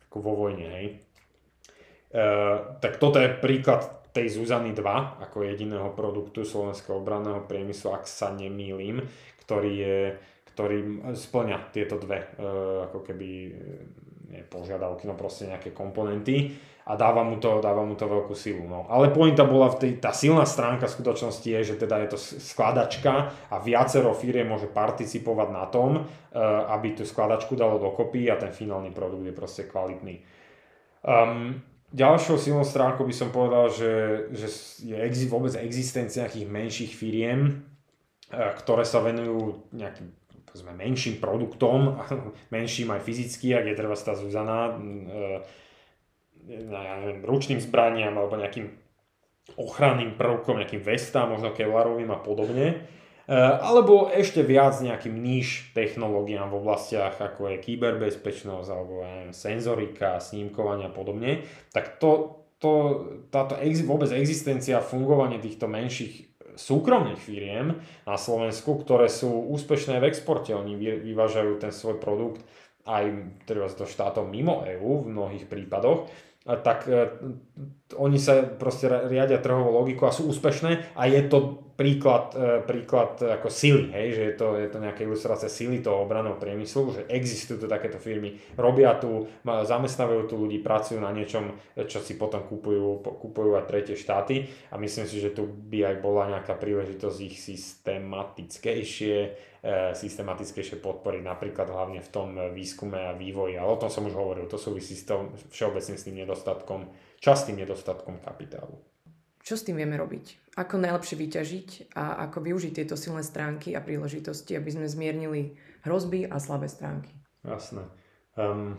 ako vo vojne, hej. E, tak toto je príklad tej Zuzany 2 ako jediného produktu slovenského obranného priemyslu, ak sa nemýlim, ktorý je ktorý splňa tieto dve e, ako keby e, nie požiadavky, no proste nejaké komponenty. a dáva mu to, dáva mu to veľkú silu. No. Ale pointa bola, v tej, tá silná stránka v skutočnosti je, že teda je to skladačka a viacero firiem môže participovať na tom, aby tú skladačku dalo dokopy a ten finálny produkt je proste kvalitný. Um, ďalšou silnou stránkou by som povedal, že, že je ex, vôbec existencia nejakých menších firiem, ktoré sa venujú nejakým povedzme, menším produktom, <laughs> menším aj fyzicky, ak je treba tá Zuzana, uh, ja neviem, ručným zbraniam alebo nejakým ochranným prvkom, nejakým vestám, možno kevlarovým a podobne. E, alebo ešte viac nejakým níž technológiám v oblastiach ako je kyberbezpečnosť alebo ja neviem, senzorika, snímkovania a podobne, tak to, to, táto ex, vôbec existencia fungovanie týchto menších súkromných firiem na Slovensku, ktoré sú úspešné v exporte. Oni vyvážajú ten svoj produkt aj teda do štátov mimo EÚ v mnohých prípadoch tak e, oni sa proste riadia trhovou logiku a sú úspešné a je to príklad, e, príklad ako sily, hej, že je to, je to nejaká ilustrácia sily toho obraného priemyslu, že existujú tu takéto firmy, robia tu, zamestnávajú tu ľudí, pracujú na niečom, čo si potom kúpujú, kúpujú aj tretie štáty a myslím si, že tu by aj bola nejaká príležitosť ich systematickejšie E, systematickejšie podporiť, napríklad hlavne v tom výskume a vývoji, ale o tom som už hovoril, to súvisí s tom všeobecne s tým nedostatkom, častým nedostatkom kapitálu. Čo s tým vieme robiť? Ako najlepšie vyťažiť a ako využiť tieto silné stránky a príležitosti, aby sme zmiernili hrozby a slabé stránky? Jasné. Um,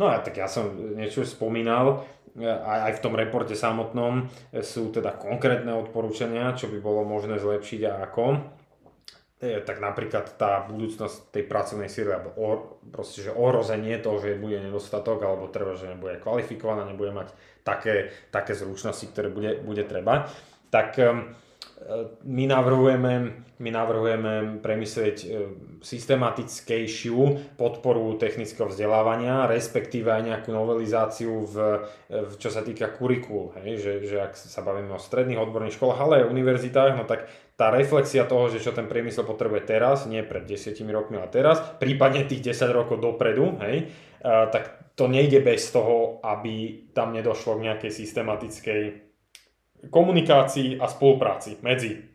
no ja tak ja som niečo spomínal, aj, aj v tom reporte samotnom sú teda konkrétne odporúčania, čo by bolo možné zlepšiť a ako tak napríklad tá budúcnosť tej pracovnej síly, alebo o, proste, že ohrozenie toho, že bude nedostatok, alebo treba, že nebude kvalifikovaná, nebude mať také, také zručnosti, ktoré bude, bude treba, tak um, my navrhujeme, my navrhujeme premyslieť e, systematickejšiu podporu technického vzdelávania, respektíve aj nejakú novelizáciu v, v čo sa týka kurikul. Hej? Že, že ak sa bavíme o stredných odborných školách, ale aj univerzitách, no tak tá reflexia toho, že čo ten priemysel potrebuje teraz, nie pred 10 rokmi, ale teraz, prípadne tých 10 rokov dopredu, hej, tak to nejde bez toho, aby tam nedošlo k nejakej systematickej komunikácii a spolupráci medzi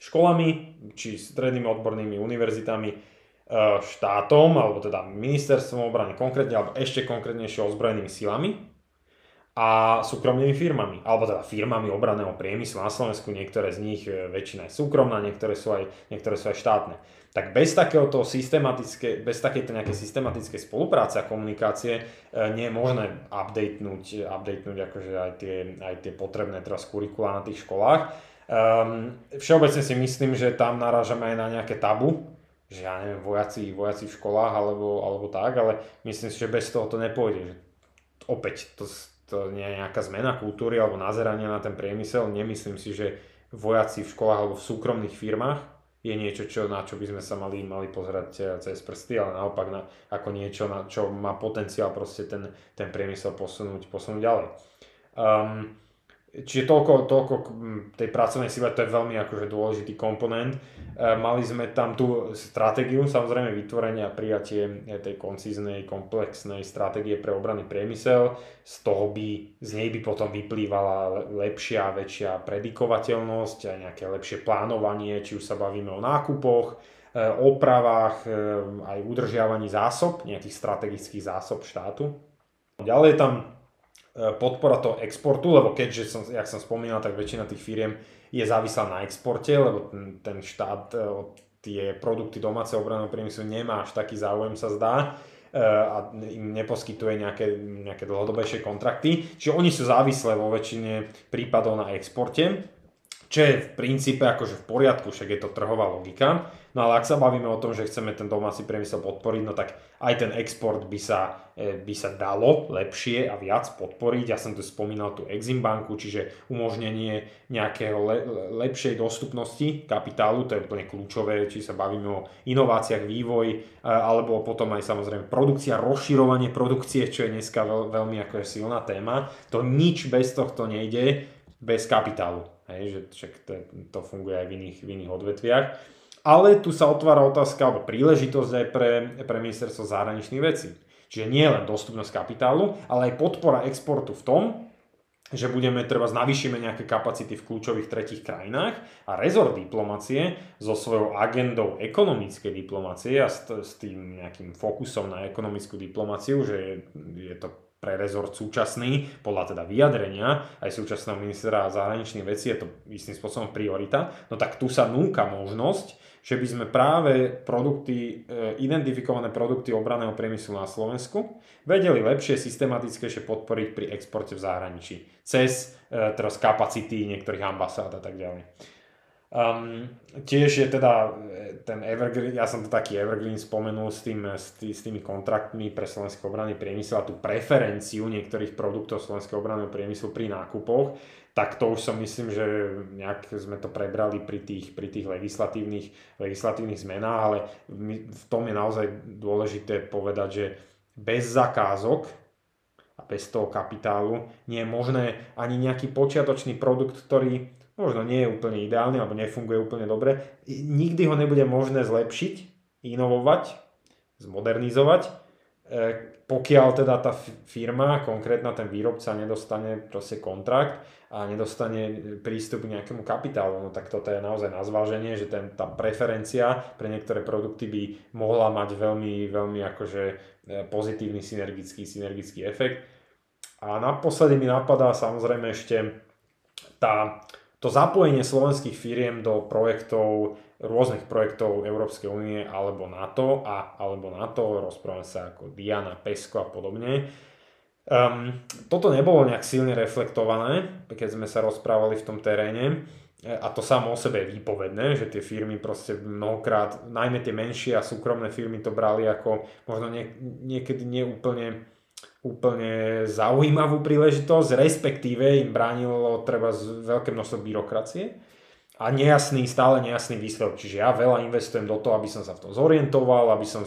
školami, či strednými odbornými univerzitami, e, štátom, alebo teda ministerstvom obrany konkrétne, alebo ešte konkrétnejšie ozbrojenými silami a súkromnými firmami, alebo teda firmami obraného priemyslu na Slovensku, niektoré z nich, e, väčšina je súkromná, niektoré sú aj, niektoré sú aj štátne. Tak bez takéhoto systematické, bez takéto nejakej systematickej spolupráce a komunikácie e, nie je možné updatenúť, updatenúť akože aj tie, aj tie potrebné teraz kurikula na tých školách. Um, všeobecne si myslím, že tam narážame aj na nejaké tabu, že ja neviem, vojaci, vojaci v školách alebo, alebo tak, ale myslím si, že bez toho to nepôjde. Že opäť, to, to nie je nejaká zmena kultúry alebo nazerania na ten priemysel. Nemyslím si, že vojaci v školách alebo v súkromných firmách je niečo, čo, na čo by sme sa mali, mali pozerať eh, cez prsty, ale naopak na, ako niečo, na čo má potenciál proste ten, ten priemysel posunúť, posunúť ďalej. Um, Čiže toľko, toľko tej pracovnej sile, to je veľmi akože dôležitý komponent. E, mali sme tam tú stratégiu, samozrejme vytvorenie a prijatie tej koncíznej, komplexnej stratégie pre obranný priemysel. Z toho by, z nej by potom vyplývala lepšia, väčšia predikovateľnosť a nejaké lepšie plánovanie, či už sa bavíme o nákupoch, e, opravách, e, aj udržiavaní zásob, nejakých strategických zásob štátu. Ďalej tam E, podpora toho exportu, lebo keďže som, jak som spomínal, tak väčšina tých firiem je závislá na exporte, lebo ten, ten štát e, tie produkty domáceho obranného priemyslu nemá až taký záujem sa zdá e, a im neposkytuje nejaké, nejaké dlhodobejšie kontrakty. Čiže oni sú závislé vo väčšine prípadov na exporte, čo je v princípe akože v poriadku, však je to trhová logika. No ale ak sa bavíme o tom, že chceme ten domáci priemysel podporiť, no tak aj ten export by sa, e, by sa dalo lepšie a viac podporiť. Ja som tu spomínal tú Exim banku, čiže umožnenie nejakého le, lepšej dostupnosti kapitálu, to je úplne kľúčové, či sa bavíme o inováciách, vývoj, e, alebo potom aj samozrejme produkcia, rozširovanie produkcie, čo je dneska veľ, veľmi ako je silná téma. To nič bez tohto nejde, bez kapitálu. Hej, že však to, to funguje aj v iných, v iných odvetviach. Ale tu sa otvára otázka alebo príležitosť aj pre, pre ministerstvo zahraničných vecí. Čiže nie len dostupnosť kapitálu, ale aj podpora exportu v tom, že budeme treba navýšime nejaké kapacity v kľúčových tretich krajinách a rezort diplomacie so svojou agendou ekonomickej diplomacie a s, s tým nejakým fokusom na ekonomickú diplomáciu, že je, je to pre rezort súčasný, podľa teda vyjadrenia aj súčasného ministra zahraničných vecí je to istým spôsobom priorita, no tak tu sa núka možnosť, že by sme práve produkty, e, identifikované produkty obraného priemyslu na Slovensku vedeli lepšie, systematickejšie podporiť pri exporte v zahraničí cez e, teraz kapacity niektorých ambasád a tak ďalej. Um, tiež je teda e, ten Evergreen, ja som to taký Evergreen spomenul s, tým, s, tý, s tými kontraktmi pre slovenský obranný priemysel a tú preferenciu niektorých produktov slovenského obranného priemyslu pri nákupoch, tak to už som myslím, že nejak sme to prebrali pri tých, pri tých legislatívnych, legislatívnych zmenách, ale v tom je naozaj dôležité povedať, že bez zakázok a bez toho kapitálu nie je možné ani nejaký počiatočný produkt, ktorý možno nie je úplne ideálny alebo nefunguje úplne dobre, nikdy ho nebude možné zlepšiť, inovovať, zmodernizovať, e, pokiaľ teda tá firma, konkrétna ten výrobca nedostane proste kontrakt a nedostane prístup k nejakému kapitálu, no tak toto je naozaj na zváženie, že ten, tá preferencia pre niektoré produkty by mohla mať veľmi, veľmi akože e, pozitívny synergický, synergický efekt. A naposledy mi napadá samozrejme ešte tá, to zapojenie slovenských firiem do projektov, rôznych projektov Európskej únie alebo NATO a alebo NATO, rozprávame sa ako Diana, PESCO a podobne. Um, toto nebolo nejak silne reflektované, keď sme sa rozprávali v tom teréne a to samo o sebe je výpovedné, že tie firmy proste mnohokrát, najmä tie menšie a súkromné firmy to brali ako možno nie, niekedy neúplne úplne zaujímavú príležitosť, respektíve im bránilo treba veľké množstvo byrokracie a nejasný, stále nejasný výsledok. Čiže ja veľa investujem do toho, aby som sa v tom zorientoval, aby som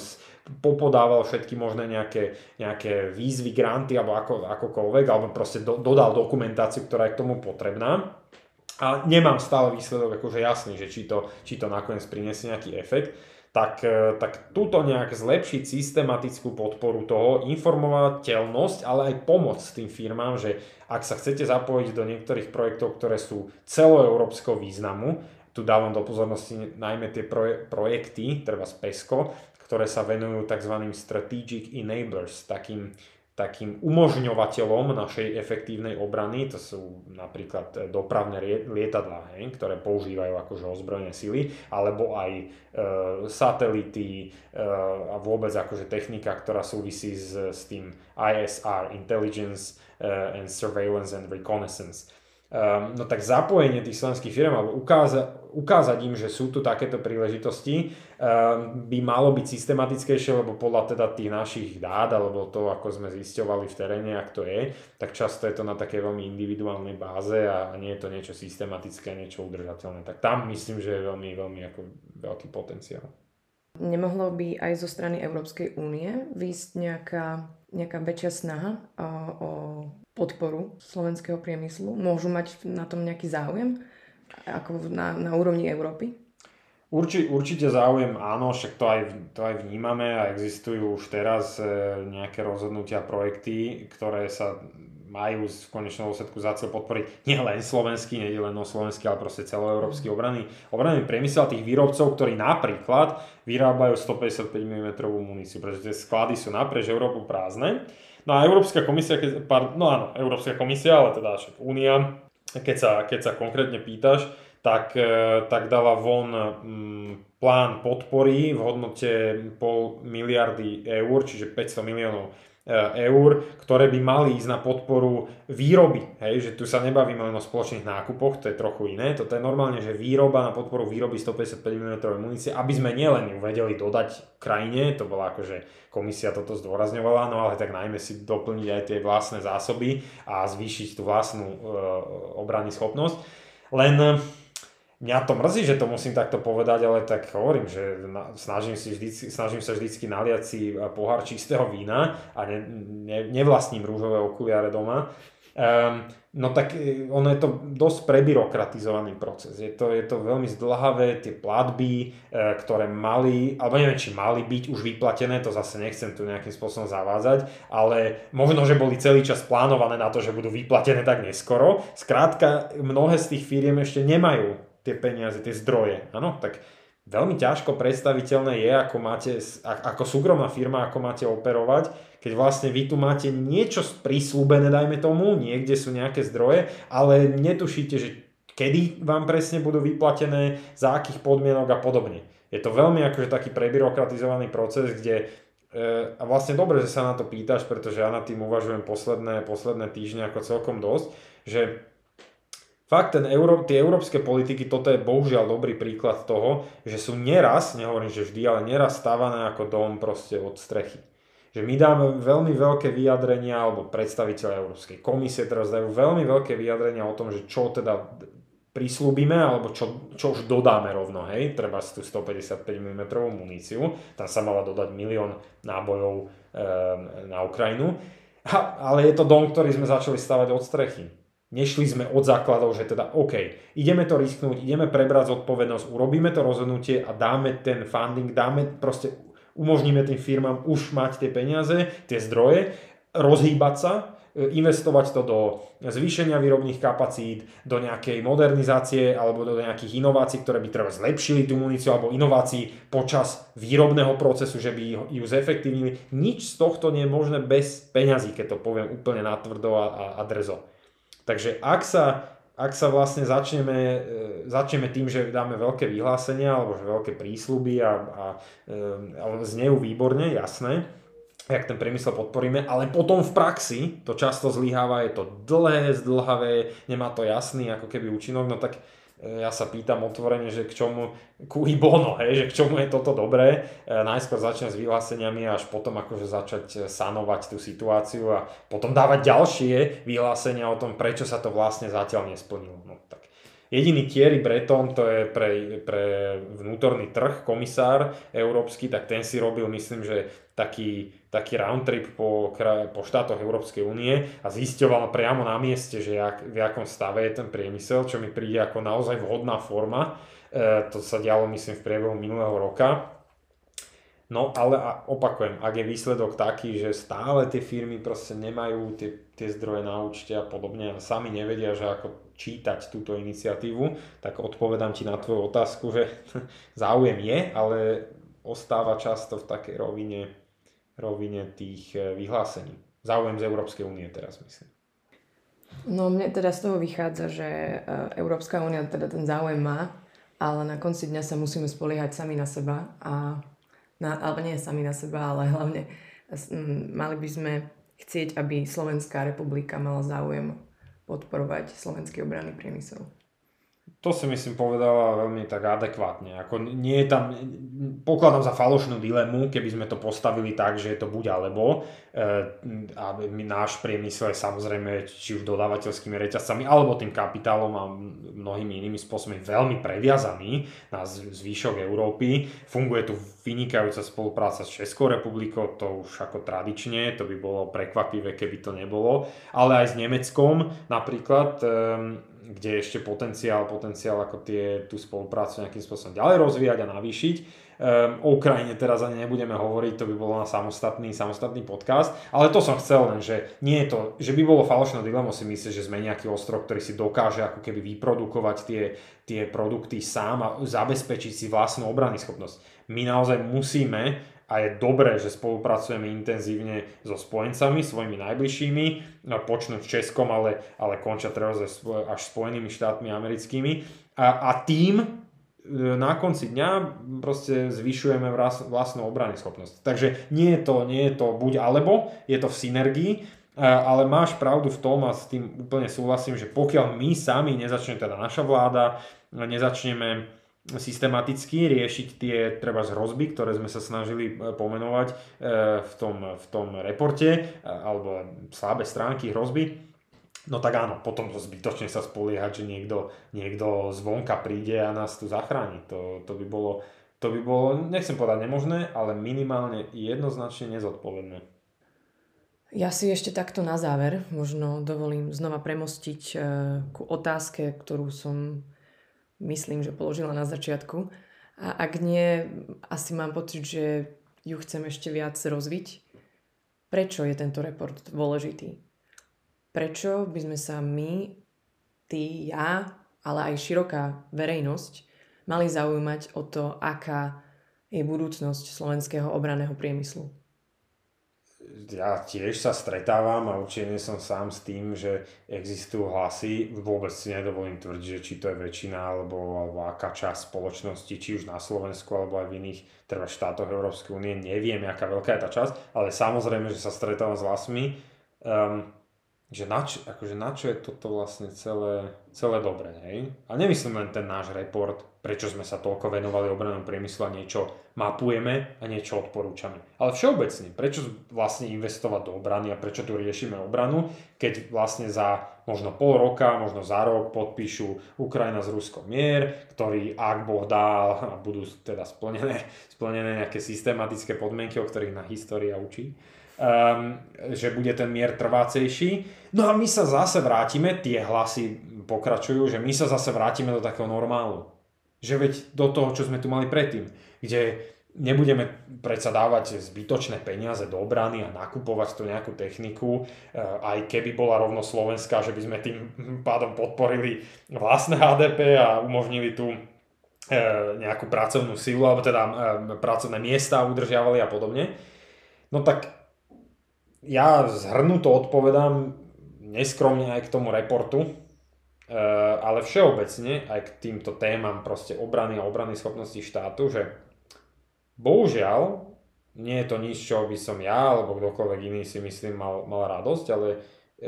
popodával všetky možné nejaké, nejaké výzvy, granty alebo ako, akokoľvek, alebo proste do, dodal dokumentáciu, ktorá je k tomu potrebná. A nemám stále výsledok akože jasný, že či to, či to nakoniec priniesie nejaký efekt tak, e, tak túto nejak zlepšiť systematickú podporu toho, informovateľnosť, ale aj pomoc tým firmám, že ak sa chcete zapojiť do niektorých projektov, ktoré sú celoeurópskeho významu, tu dávam do pozornosti najmä tie proje- projekty, treba z PESCO, ktoré sa venujú tzv. strategic enablers, takým takým umožňovateľom našej efektívnej obrany, to sú napríklad e, dopravné lietadlá, ktoré používajú akože ozbrojené sily, alebo aj e, satelity e, a vôbec akože technika, ktorá súvisí s, s tým ISR, Intelligence uh, and Surveillance and Reconnaissance. Um, no tak zapojenie tých slovenských firm alebo ukáza, ukázať im, že sú tu takéto príležitosti, um, by malo byť systematickejšie, lebo podľa teda tých našich dát alebo to, ako sme zisťovali v teréne, ak to je, tak často je to na také veľmi individuálnej báze a nie je to niečo systematické, niečo udržateľné. Tak tam myslím, že je veľmi, veľmi ako veľký potenciál. Nemohlo by aj zo strany Európskej únie výjsť nejaká, nejaká väčšia snaha o, o podporu slovenského priemyslu? Môžu mať na tom nejaký záujem ako na, na úrovni Európy? Urči, určite záujem áno, však to aj, to aj vnímame a existujú už teraz e, nejaké rozhodnutia, projekty, ktoré sa majú v konečnom dôsledku za cieľ podporiť nielen slovenský, nie len o slovenský, ale proste celoeurópsky mhm. obranný, obranný priemysel tých výrobcov, ktorí napríklad vyrábajú 155 mm muníciu, pretože tie sklady sú naprieč Európu prázdne No a Európska komisia, keď, pardon, no áno, Európska komisia, ale teda však Únia, keď sa, keď sa konkrétne pýtaš, tak, e, tak dala von mm, plán podpory v hodnote pol miliardy eur, čiže 500 miliónov eur, ktoré by mali ísť na podporu výroby. Hej, že tu sa nebavíme len o spoločných nákupoch, to je trochu iné. Toto je normálne, že výroba na podporu výroby 155 mm munície, aby sme nielen ju vedeli dodať krajine, to bola akože komisia toto zdôrazňovala, no ale tak najmä si doplniť aj tie vlastné zásoby a zvýšiť tú vlastnú e, obranný schopnosť. Len mňa to mrzí, že to musím takto povedať, ale tak hovorím, že snažím, si vždy, snažím sa vždycky naliať si pohár čistého vína a ne, ne, nevlastním rúžové okuliare doma. Um, no tak e, ono je to dosť prebyrokratizovaný proces. Je to, je to veľmi zdlhavé, tie platby, e, ktoré mali, alebo neviem, či mali byť už vyplatené, to zase nechcem tu nejakým spôsobom zavádzať, ale možno, že boli celý čas plánované na to, že budú vyplatené tak neskoro. Skrátka, mnohé z tých firiem ešte nemajú tie peniaze, tie zdroje. Áno, tak veľmi ťažko predstaviteľné je, ako máte, ako súkromná firma, ako máte operovať, keď vlastne vy tu máte niečo prislúbené, dajme tomu, niekde sú nejaké zdroje, ale netušíte, že kedy vám presne budú vyplatené, za akých podmienok a podobne. Je to veľmi akože taký prebyrokratizovaný proces, kde e, a vlastne dobre, že sa na to pýtaš, pretože ja na tým uvažujem posledné, posledné týždne ako celkom dosť, že fakt ten Euró- tie európske politiky, toto je bohužiaľ dobrý príklad toho, že sú neraz, nehovorím, že vždy, ale neraz stávané ako dom proste od strechy. Že my dáme veľmi veľké vyjadrenia, alebo predstaviteľe Európskej komisie teraz dajú veľmi veľké vyjadrenia o tom, že čo teda prislúbime, alebo čo, čo už dodáme rovno, hej, treba tú 155 mm muníciu, tam sa mala dodať milión nábojov e, na Ukrajinu, ha, ale je to dom, ktorý sme začali stavať od strechy. Nešli sme od základov, že teda OK, ideme to risknúť, ideme prebrať zodpovednosť, urobíme to rozhodnutie a dáme ten funding, dáme proste umožníme tým firmám už mať tie peniaze, tie zdroje, rozhýbať sa, e, investovať to do zvýšenia výrobných kapacít, do nejakej modernizácie alebo do nejakých inovácií, ktoré by treba zlepšili tú muníciu alebo inovácií počas výrobného procesu, že by ju zefektívnili. Nič z tohto nie je možné bez peňazí, keď to poviem úplne natvrdo a, a, a drzo. Takže ak sa ak sa vlastne začneme, e, začneme tým, že dáme veľké vyhlásenia alebo že veľké prísľuby a, a, e, a znejú výborne, jasné, jak ten priemysel podporíme, ale potom v praxi to často zlyháva, je to dlhé, zdlhavé, nemá to jasný ako keby účinok, no tak ja sa pýtam otvorene, že k čomu, cui bono, hej, že k čomu je toto dobré. E, najskôr začnem s vyhláseniami až potom akože začať sanovať tú situáciu a potom dávať ďalšie vyhlásenia o tom, prečo sa to vlastne zatiaľ nesplnilo. No, tak. Jediný Thierry Breton, to je pre, pre vnútorný trh, komisár európsky, tak ten si robil, myslím, že taký, taký round trip po, po štátoch Európskej únie a zisťoval priamo na mieste, že jak, v akom stave je ten priemysel, čo mi príde ako naozaj vhodná forma. E, to sa dialo myslím v priebehu minulého roka. No ale opakujem, ak je výsledok taký, že stále tie firmy proste nemajú tie, tie zdroje na účte a podobne a sami nevedia, že ako čítať túto iniciatívu, tak odpovedám ti na tvoju otázku, že <laughs> záujem je, ale ostáva často v takej rovine rovine tých e, vyhlásení. Záujem z Európskej únie teraz myslím. No mne teda z toho vychádza, že e, Európska únia teda ten záujem má, ale na konci dňa sa musíme spoliehať sami na seba a na, alebo nie sami na seba, ale hlavne mali by sme chcieť, aby Slovenská republika mala záujem podporovať slovenský obranný priemysel. To si myslím povedala veľmi tak adekvátne. Ako nie je tam, pokladám za falošnú dilemu, keby sme to postavili tak, že je to buď alebo. E, a náš priemysel je samozrejme či už dodávateľskými reťazcami alebo tým kapitálom a mnohými inými spôsobmi veľmi previazaný na zvýšok Európy. Funguje tu vynikajúca spolupráca s Českou republikou, to už ako tradične, to by bolo prekvapivé, keby to nebolo. Ale aj s Nemeckom napríklad kde je ešte potenciál, potenciál ako tie, tú spoluprácu nejakým spôsobom ďalej rozvíjať a navýšiť. Um, o Ukrajine teraz ani nebudeme hovoriť, to by bolo na samostatný, samostatný podcast, ale to som chcel len, že nie je to, že by bolo falošné dilemo si myslieť, že sme nejaký ostrov, ktorý si dokáže ako keby vyprodukovať tie, tie produkty sám a zabezpečiť si vlastnú obrany schopnosť. My naozaj musíme a je dobré, že spolupracujeme intenzívne so spojencami, svojimi najbližšími, no, počnúť Českom, ale, ale končia treba až Spojenými štátmi americkými. A, a tým e, na konci dňa proste zvyšujeme vlastnú obrany schopnosť. Takže nie je to, nie je to buď alebo, je to v synergii, e, ale máš pravdu v tom a s tým úplne súhlasím, že pokiaľ my sami nezačneme, teda naša vláda, nezačneme systematicky riešiť tie treba hrozby, ktoré sme sa snažili e, pomenovať e, v tom, v tom reporte, e, alebo slabé stránky hrozby, No tak áno, potom to zbytočne sa spoliehať, že niekto, niekto zvonka príde a nás tu zachráni. To, to, by bolo, to by bolo, nechcem povedať nemožné, ale minimálne jednoznačne nezodpovedné. Ja si ešte takto na záver možno dovolím znova premostiť ku otázke, ktorú som myslím, že položila na začiatku. A ak nie, asi mám pocit, že ju chcem ešte viac rozviť. Prečo je tento report dôležitý? Prečo by sme sa my, ty, ja, ale aj široká verejnosť mali zaujímať o to, aká je budúcnosť slovenského obraného priemyslu? Ja tiež sa stretávam a určite nie som sám s tým, že existujú hlasy. Vôbec si nedovolím tvrdiť, že či to je väčšina alebo, alebo aká časť spoločnosti, či už na Slovensku alebo aj v iných teda štátoch Európskej únie. Neviem, aká veľká je tá časť, ale samozrejme, že sa stretávam s hlasmi. Um, že na čo, akože na čo je toto vlastne celé, celé dobré, hej? A nemyslím len ten náš report, prečo sme sa toľko venovali obranom priemyslu a niečo mapujeme a niečo odporúčame. Ale všeobecne, prečo vlastne investovať do obrany a prečo tu riešime obranu, keď vlastne za možno pol roka, možno za rok podpíšu Ukrajina s Ruskom mier, ktorý ak Boh dá a <laughs> budú teda splnené, splnené nejaké systematické podmienky, o ktorých na história učí, um, že bude ten mier trvácejší. No a my sa zase vrátime, tie hlasy pokračujú, že my sa zase vrátime do takého normálu. Že veď do toho, čo sme tu mali predtým, kde nebudeme predsa dávať zbytočné peniaze do obrany a nakupovať tú nejakú techniku, aj keby bola rovno Slovenská, že by sme tým pádom podporili vlastné HDP a umožnili tu nejakú pracovnú silu, alebo teda pracovné miesta udržiavali a podobne. No tak ja zhrnuto odpovedám neskromne aj k tomu reportu, e, ale všeobecne aj k týmto témam proste obrany a obrany schopnosti štátu, že bohužiaľ nie je to nič, čo by som ja alebo kdokoľvek iný si myslím mal, mal radosť, ale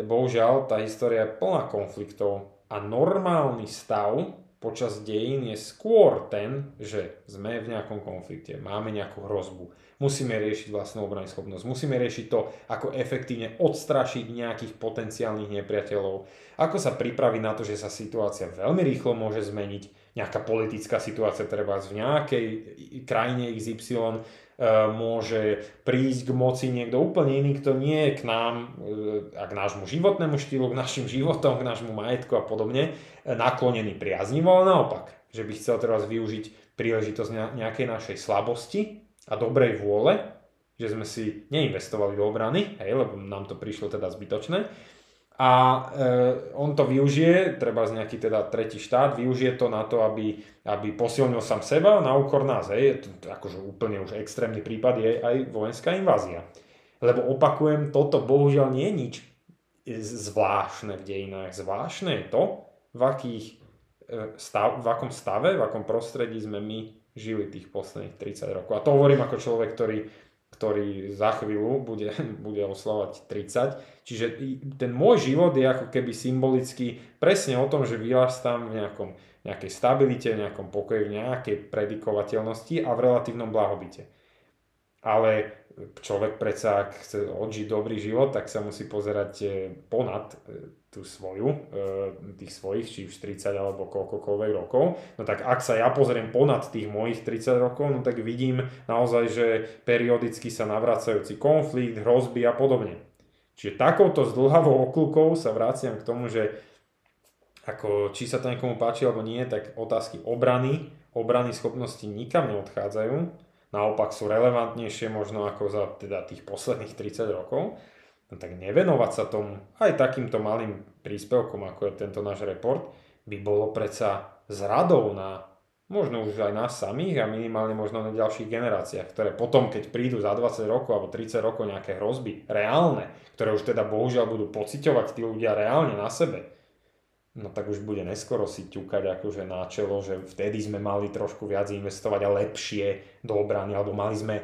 bohužiaľ tá história je plná konfliktov a normálny stav počas dejín je skôr ten, že sme v nejakom konflikte, máme nejakú hrozbu, musíme riešiť vlastnú obrany schopnosť, musíme riešiť to, ako efektívne odstrašiť nejakých potenciálnych nepriateľov, ako sa pripraviť na to, že sa situácia veľmi rýchlo môže zmeniť, nejaká politická situácia treba v nejakej krajine XY môže prísť k moci niekto úplne iný, kto nie je k nám, e, a k nášmu životnému štýlu, k našim životom, k nášmu majetku a podobne, e, naklonený priaznivo, ale naopak, že by chcel teraz využiť príležitosť nejakej našej slabosti a dobrej vôle, že sme si neinvestovali do obrany, hej, lebo nám to prišlo teda zbytočné. A e, on to využije, treba z nejaký teda tretí štát, využije to na to, aby, aby posilnil sám seba na úkor nás. Hej. To, akože úplne už extrémny prípad je aj vojenská invázia. Lebo opakujem, toto bohužiaľ nie je nič zvláštne v dejinách. Zvláštne je to, v, akých, e, stav, v akom stave, v akom prostredí sme my žili tých posledných 30 rokov. A to hovorím ako človek, ktorý, ktorý za chvíľu bude, <laughs> bude oslavať 30. Čiže ten môj život je ako keby symbolicky presne o tom, že vyrastám v nejakom, nejakej stabilite, v nejakom pokoji, v nejakej predikovateľnosti a v relatívnom blahobite. Ale človek predsa, ak chce odžiť dobrý život, tak sa musí pozerať eh, ponad eh, tú svoju, e, tých svojich, či už 30 alebo koľkokoľvek rokov. No tak ak sa ja pozriem ponad tých mojich 30 rokov, no tak vidím naozaj, že periodicky sa navracajúci konflikt, hrozby a podobne. Čiže takouto zdlhavou okľukou sa vraciam k tomu, že ako, či sa to niekomu páči alebo nie, tak otázky obrany, obrany schopnosti nikam neodchádzajú, naopak sú relevantnejšie možno ako za teda tých posledných 30 rokov. No tak nevenovať sa tomu aj takýmto malým príspevkom, ako je tento náš report, by bolo predsa zradou na možno už aj nás samých a minimálne možno na ďalších generáciách, ktoré potom, keď prídu za 20 rokov alebo 30 rokov nejaké hrozby reálne, ktoré už teda bohužiaľ budú pociťovať tí ľudia reálne na sebe, no tak už bude neskoro si ťukať akože na čelo, že vtedy sme mali trošku viac investovať a lepšie do obrany, alebo mali sme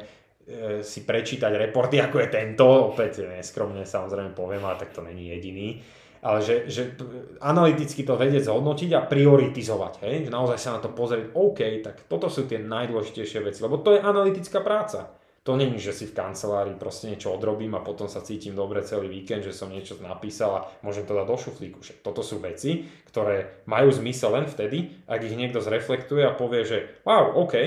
E, si prečítať reporty, ako je tento, opäť neskromne samozrejme poviem, ale tak to není jediný, ale že, že analyticky to vedieť zhodnotiť a prioritizovať, hej? naozaj sa na to pozrieť, OK, tak toto sú tie najdôležitejšie veci, lebo to je analytická práca. To není, že si v kancelárii proste niečo odrobím a potom sa cítim dobre celý víkend, že som niečo napísal a môžem to dať do šuflíku. Že toto sú veci, ktoré majú zmysel len vtedy, ak ich niekto zreflektuje a povie, že wow, OK,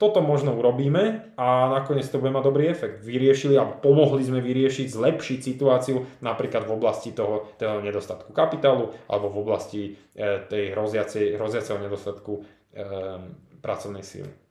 toto možno urobíme a nakoniec to bude mať dobrý efekt. Vyriešili a pomohli sme vyriešiť, zlepšiť situáciu napríklad v oblasti toho, toho nedostatku kapitálu alebo v oblasti e, tej hroziaceho nedostatku e, pracovnej síly.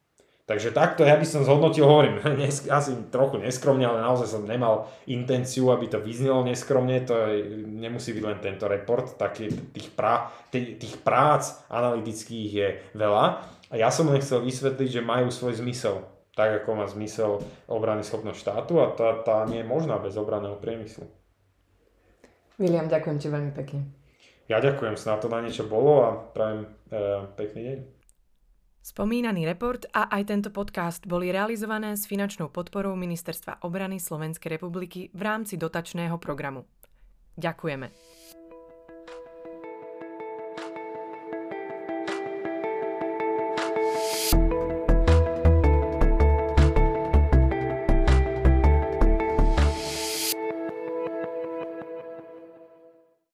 Takže takto ja by som zhodnotil, hovorím, <laughs> asi trochu neskromne, ale naozaj som nemal intenciu, aby to vyznelo neskromne, to je, nemusí byť len tento report, taký, tých, prá, tých prác analytických je veľa. A ja som len chcel vysvetliť, že majú svoj zmysel. Tak ako má zmysel obrany schopnosť štátu a tá, tá nie je možná bez obraného priemyslu. William, ďakujem ti veľmi pekne. Ja ďakujem, snad to na niečo bolo a prajem e, pekný deň. Spomínaný report a aj tento podcast boli realizované s finančnou podporou Ministerstva obrany Slovenskej republiky v rámci dotačného programu. Ďakujeme.